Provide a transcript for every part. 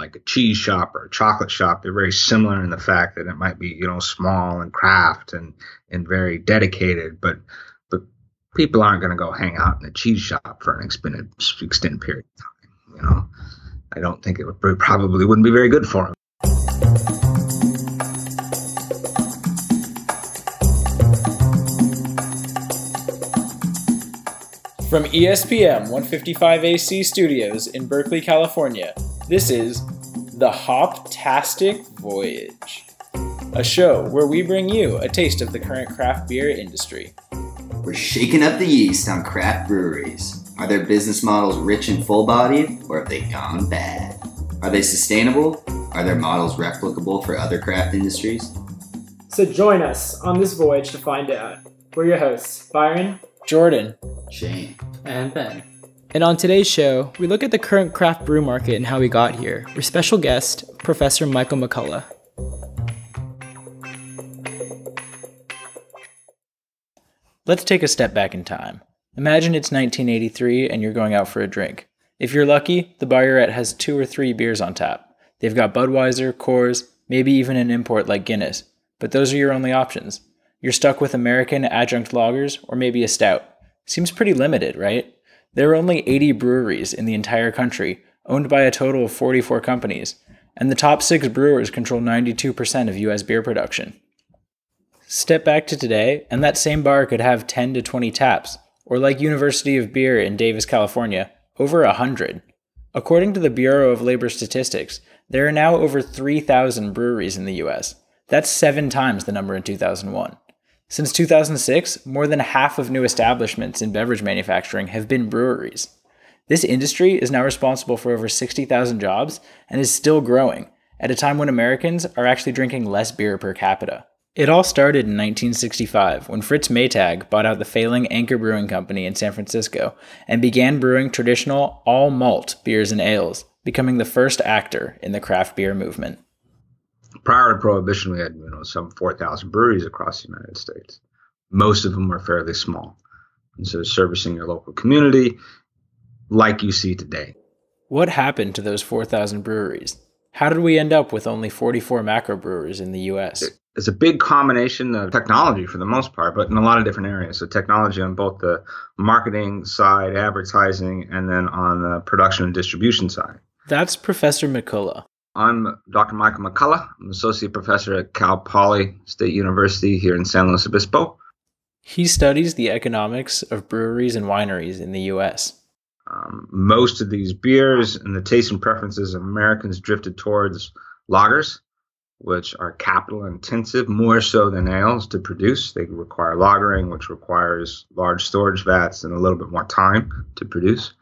like a cheese shop or a chocolate shop, they're very similar in the fact that it might be, you know, small and craft and, and very dedicated, but, but people aren't going to go hang out in a cheese shop for an extended, extended period of time. You know, I don't think it would probably wouldn't be very good for them. From ESPM 155 AC Studios in Berkeley, California, this is The Hoptastic Voyage, a show where we bring you a taste of the current craft beer industry. We're shaking up the yeast on craft breweries. Are their business models rich and full bodied, or have they gone bad? Are they sustainable? Are their models replicable for other craft industries? So join us on this voyage to find out. We're your hosts, Byron, Jordan, Shane, and Ben. And on today's show, we look at the current craft brew market and how we got here with special guest, Professor Michael McCullough. Let's take a step back in time. Imagine it's 1983 and you're going out for a drink. If you're lucky, the bar you're at has two or three beers on tap. They've got Budweiser, Coors, maybe even an import like Guinness, but those are your only options. You're stuck with American adjunct lagers or maybe a stout. Seems pretty limited, right? There are only 80 breweries in the entire country, owned by a total of 44 companies, and the top six brewers control 92% of US beer production. Step back to today, and that same bar could have 10 to 20 taps, or like University of Beer in Davis, California, over 100. According to the Bureau of Labor Statistics, there are now over 3,000 breweries in the US. That's seven times the number in 2001. Since 2006, more than half of new establishments in beverage manufacturing have been breweries. This industry is now responsible for over 60,000 jobs and is still growing at a time when Americans are actually drinking less beer per capita. It all started in 1965 when Fritz Maytag bought out the failing Anchor Brewing Company in San Francisco and began brewing traditional all malt beers and ales, becoming the first actor in the craft beer movement prior to prohibition, we had you know some 4,000 breweries across the United States. Most of them were fairly small, and so servicing your local community, like you see today. What happened to those 4,000 breweries? How did we end up with only 44 macro brewers in the U.S.? It's a big combination of technology for the most part, but in a lot of different areas. So technology on both the marketing side, advertising, and then on the production and distribution side. That's Professor McCullough. I'm Dr. Michael McCullough. I'm associate professor at Cal Poly State University here in San Luis Obispo. He studies the economics of breweries and wineries in the U.S. Um, most of these beers and the taste and preferences of Americans drifted towards lagers, which are capital intensive more so than ales to produce. They require lagering, which requires large storage vats and a little bit more time to produce.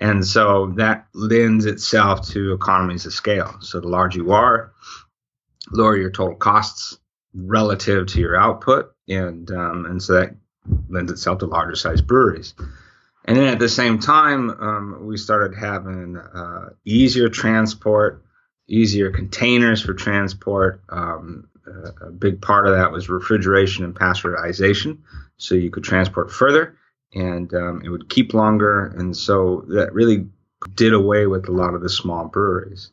And so that lends itself to economies of scale. So the larger you are, lower your total costs relative to your output, and um, and so that lends itself to larger size breweries. And then at the same time, um, we started having uh, easier transport, easier containers for transport. Um, a big part of that was refrigeration and pasteurization, so you could transport further and um, it would keep longer. And so that really did away with a lot of the small breweries.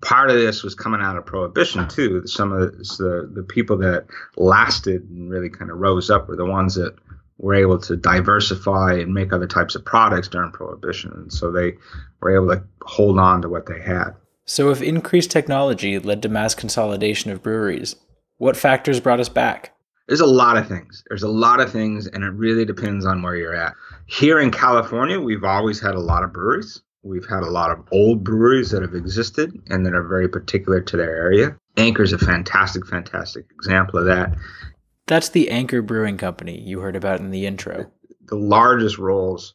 Part of this was coming out of prohibition too. Some of the the people that lasted and really kind of rose up were the ones that were able to diversify and make other types of products during prohibition, and so they were able to hold on to what they had. So, if increased technology led to mass consolidation of breweries, what factors brought us back? There's a lot of things. There's a lot of things, and it really depends on where you're at. Here in California, we've always had a lot of breweries. We've had a lot of old breweries that have existed and that are very particular to their area. Anchor's a fantastic, fantastic example of that. That's the Anchor Brewing Company you heard about in the intro. The largest roles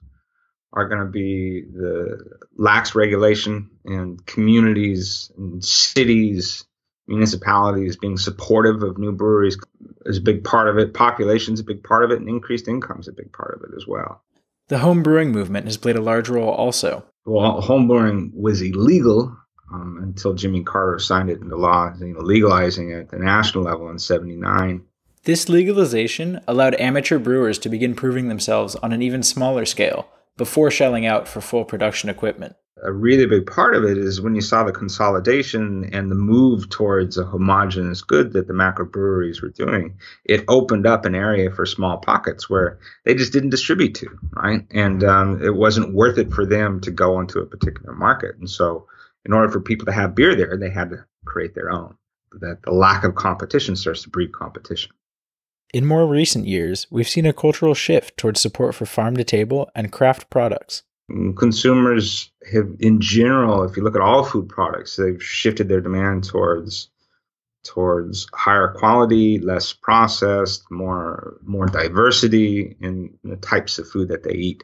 are going to be the lax regulation and communities and cities municipalities being supportive of new breweries is a big part of it. Population's is a big part of it, and increased income's is a big part of it as well. The home brewing movement has played a large role also. Well, home brewing was illegal um, until Jimmy Carter signed it into law, you know, legalizing it at the national level in '79. This legalization allowed amateur brewers to begin proving themselves on an even smaller scale, before shelling out for full production equipment. A really big part of it is when you saw the consolidation and the move towards a homogenous good that the macro breweries were doing, it opened up an area for small pockets where they just didn't distribute to, right? And um, it wasn't worth it for them to go into a particular market. And so, in order for people to have beer there, they had to create their own. That the lack of competition starts to breed competition. In more recent years, we've seen a cultural shift towards support for farm to table and craft products. Consumers have, in general, if you look at all food products, they've shifted their demand towards towards higher quality, less processed, more more diversity in the types of food that they eat,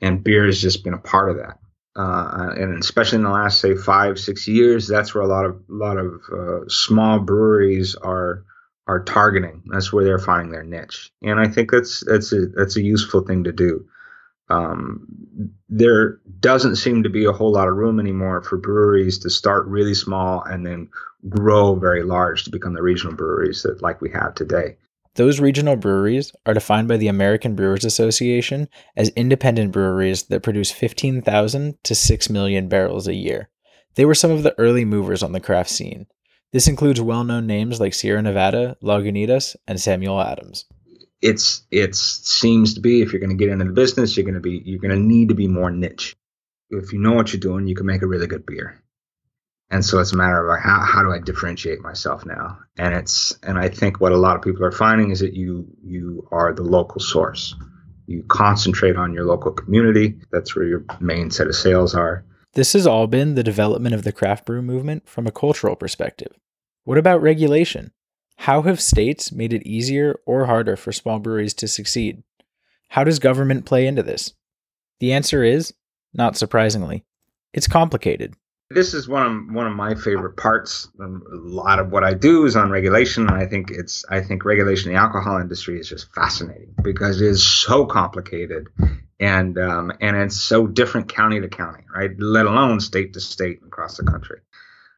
and beer has just been a part of that. Uh, and especially in the last say five six years, that's where a lot of a lot of uh, small breweries are are targeting. That's where they're finding their niche, and I think that's that's a that's a useful thing to do. Um, there doesn't seem to be a whole lot of room anymore for breweries to start really small and then grow very large to become the regional breweries that like we have today. Those regional breweries are defined by the American Brewers Association as independent breweries that produce 15,000 to 6 million barrels a year. They were some of the early movers on the craft scene, this includes well known names like Sierra Nevada, Lagunitas, and Samuel Adams. It's it seems to be if you're going to get into the business, you're going to be you're going to need to be more niche. If you know what you're doing, you can make a really good beer. And so it's a matter of like, how how do I differentiate myself now? And it's and I think what a lot of people are finding is that you you are the local source. You concentrate on your local community. That's where your main set of sales are. This has all been the development of the craft brew movement from a cultural perspective. What about regulation? How have states made it easier or harder for small breweries to succeed? How does government play into this? The answer is, not surprisingly, it's complicated. This is one of one of my favorite parts. A lot of what I do is on regulation, and I think it's I think regulation in the alcohol industry is just fascinating because it is so complicated and um, and it's so different county to county, right? Let alone state to state across the country.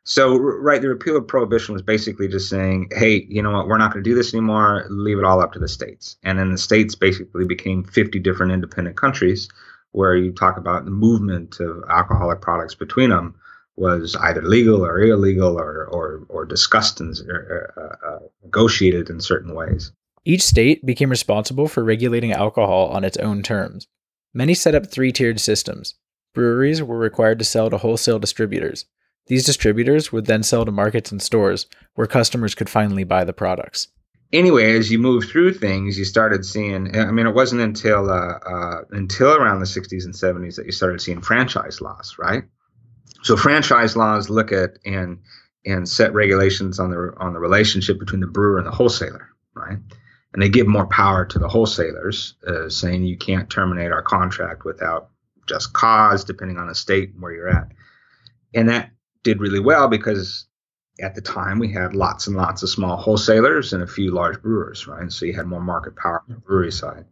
So, right, the repeal of prohibition was basically just saying, hey, you know what, we're not going to do this anymore. Leave it all up to the states. And then the states basically became 50 different independent countries where you talk about the movement of alcoholic products between them was either legal or illegal or, or, or discussed and uh, uh, negotiated in certain ways. Each state became responsible for regulating alcohol on its own terms. Many set up three tiered systems. Breweries were required to sell to wholesale distributors. These distributors would then sell to markets and stores where customers could finally buy the products. Anyway, as you move through things, you started seeing. I mean, it wasn't until uh, uh, until around the 60s and 70s that you started seeing franchise laws, right? So franchise laws look at and and set regulations on the on the relationship between the brewer and the wholesaler, right? and they give more power to the wholesalers, uh, saying you can't terminate our contract without just cause, depending on the state and where you're at. And that did really well because at the time we had lots and lots of small wholesalers and a few large brewers, right? So you had more market power on the brewery side.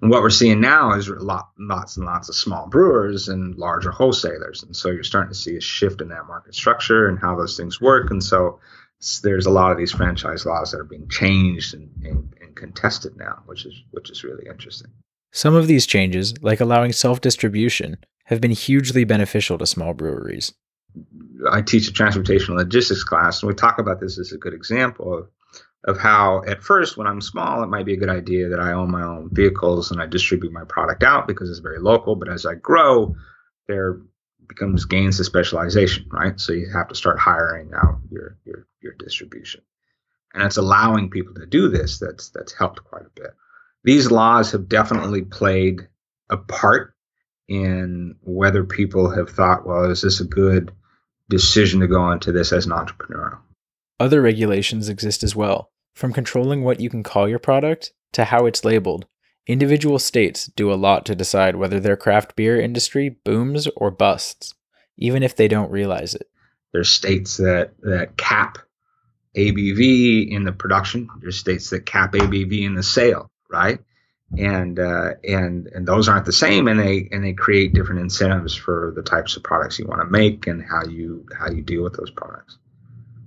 And what we're seeing now is lot, lots and lots of small brewers and larger wholesalers. And so you're starting to see a shift in that market structure and how those things work. And so there's a lot of these franchise laws that are being changed and, and, and contested now, which is which is really interesting. Some of these changes, like allowing self-distribution, have been hugely beneficial to small breweries. I teach a transportation logistics class, and we talk about this as a good example of, of how, at first, when I'm small, it might be a good idea that I own my own vehicles and I distribute my product out because it's very local. But as I grow, there becomes gains of specialization, right? So you have to start hiring out your your your distribution, and it's allowing people to do this. That's that's helped quite a bit. These laws have definitely played a part in whether people have thought, well, is this a good decision to go into this as an entrepreneur? Other regulations exist as well, from controlling what you can call your product to how it's labeled Individual states do a lot to decide whether their craft beer industry booms or busts, even if they don't realize it. There's states that, that cap ABV in the production. There's states that cap ABV in the sale, right? And uh, and and those aren't the same, and they and they create different incentives for the types of products you want to make and how you how you deal with those products.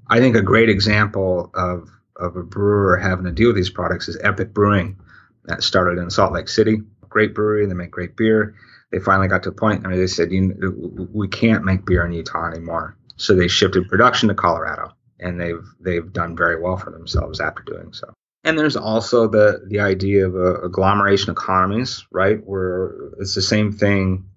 I think a great example of of a brewer having to deal with these products is Epic Brewing that started in Salt Lake City. Great brewery, they make great beer. they finally got to a point where they said, you, "We can't make beer in Utah anymore." So they shifted production to Colorado, and they've they've done very well for themselves after doing so. And there's also the the idea of uh, agglomeration economies, right? Where it's the same thing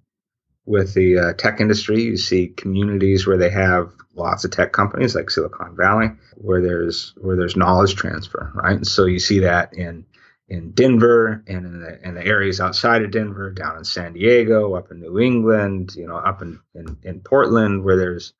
with the uh, tech industry. You see communities where they have lots of tech companies like Silicon Valley, where there's where there's knowledge transfer, right? And so you see that in in Denver and in the, in the areas outside of Denver, down in San Diego, up in New England, you know, up in, in, in Portland, where there's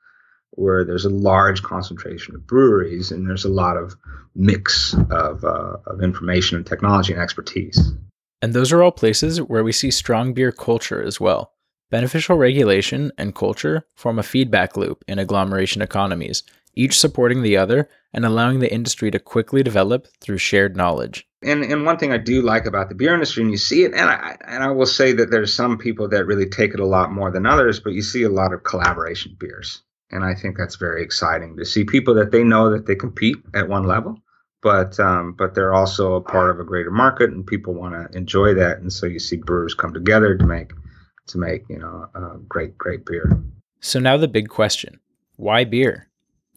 where there's a large concentration of breweries and there's a lot of mix of, uh, of information and technology and expertise. And those are all places where we see strong beer culture as well. Beneficial regulation and culture form a feedback loop in agglomeration economies, each supporting the other and allowing the industry to quickly develop through shared knowledge. And and one thing I do like about the beer industry, and you see it, and I and I will say that there's some people that really take it a lot more than others, but you see a lot of collaboration beers, and I think that's very exciting to see people that they know that they compete at one level, but um, but they're also a part of a greater market, and people want to enjoy that, and so you see brewers come together to make to make you know uh, great great beer. So now the big question: Why beer?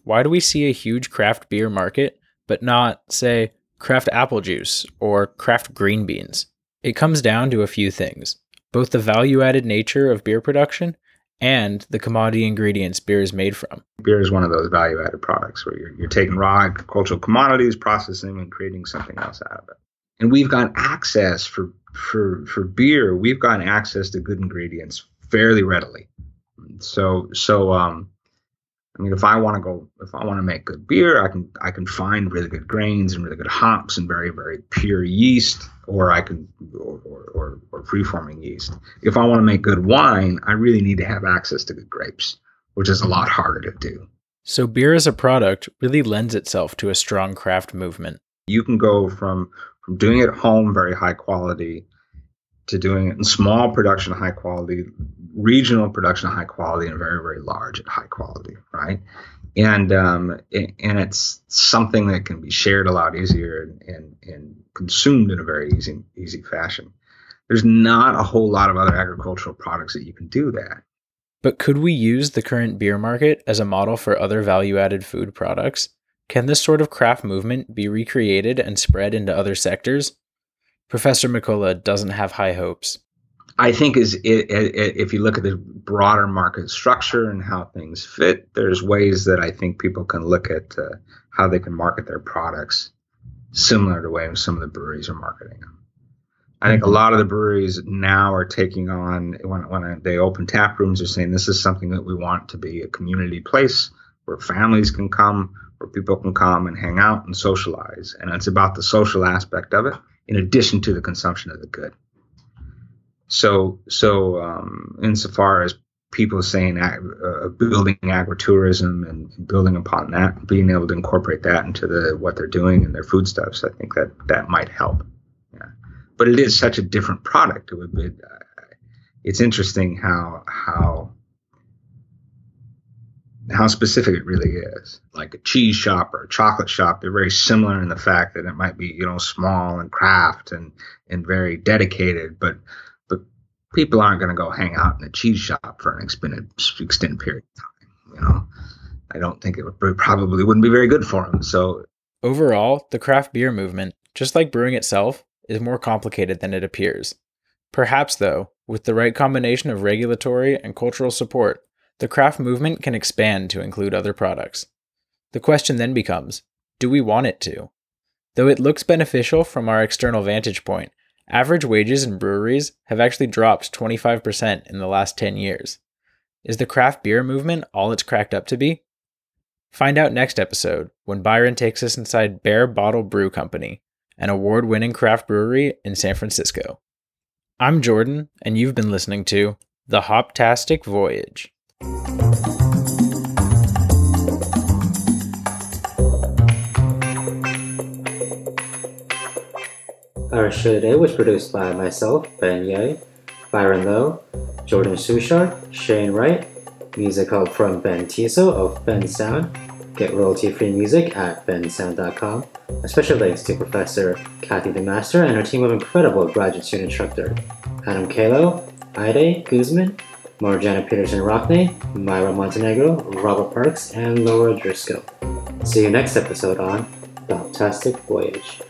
Why do we see a huge craft beer market, but not say craft apple juice or craft green beans? It comes down to a few things: both the value-added nature of beer production and the commodity ingredients beer is made from. Beer is one of those value added products where you're, you're taking raw agricultural commodities, processing and creating something else out of it. And we've got access for for for beer. We've got access to good ingredients fairly readily. So so um, I mean, if I want to go, if I want to make good beer, I can I can find really good grains and really good hops and very very pure yeast, or I can or or, or free forming yeast. If I want to make good wine, I really need to have access to good grapes, which is a lot harder to do. So beer as a product really lends itself to a strong craft movement. You can go from from doing it at home, very high quality, to doing it in small production, high quality, regional production, high quality, and very, very large at high quality, right? And um, and it's something that can be shared a lot easier and, and, and consumed in a very easy easy fashion. There's not a whole lot of other agricultural products that you can do that. But could we use the current beer market as a model for other value added food products? Can this sort of craft movement be recreated and spread into other sectors? Professor McCullough doesn't have high hopes. I think is it, it, if you look at the broader market structure and how things fit, there's ways that I think people can look at uh, how they can market their products similar to the way some of the breweries are marketing them. I think a lot of the breweries now are taking on when when they open tap rooms, they're saying this is something that we want to be a community place where families can come, where people can come and hang out and socialize, and it's about the social aspect of it in addition to the consumption of the good. So, so um, insofar as people saying uh, building agritourism and building upon that, being able to incorporate that into the what they're doing and their foodstuffs, I think that that might help. Yeah. But it is such a different product. It would be. Uh, it's interesting how how how specific it really is. Like a cheese shop or a chocolate shop, they're very similar in the fact that it might be, you know, small and craft and and very dedicated, but people aren't going to go hang out in a cheese shop for an extended extended period of time. You know, I don't think it would probably wouldn't be very good for them. So overall, the craft beer movement, just like brewing itself, is more complicated than it appears. Perhaps though, with the right combination of regulatory and cultural support, the craft movement can expand to include other products. The question then becomes do we want it to? Though it looks beneficial from our external vantage point, average wages in breweries have actually dropped 25% in the last 10 years. Is the craft beer movement all it's cracked up to be? Find out next episode when Byron takes us inside Barebottle Brew Company, an award winning craft brewery in San Francisco. I'm Jordan, and you've been listening to The Hoptastic Voyage. Our show today was produced by myself, Ben Ye, Byron Lowe, Jordan Sushar, Shane Wright, music help from Ben Tissot of Bensound. Get royalty free music at bensound.com. A special thanks to Professor Kathy DeMaster and her team of incredible graduate student instructor Adam Calo, Aidee Guzman, Marjana Peterson Rockney, Maywa Montenegro, Robert Parks, and Laura Driscoll. See you next episode on Hoptastic Voyage.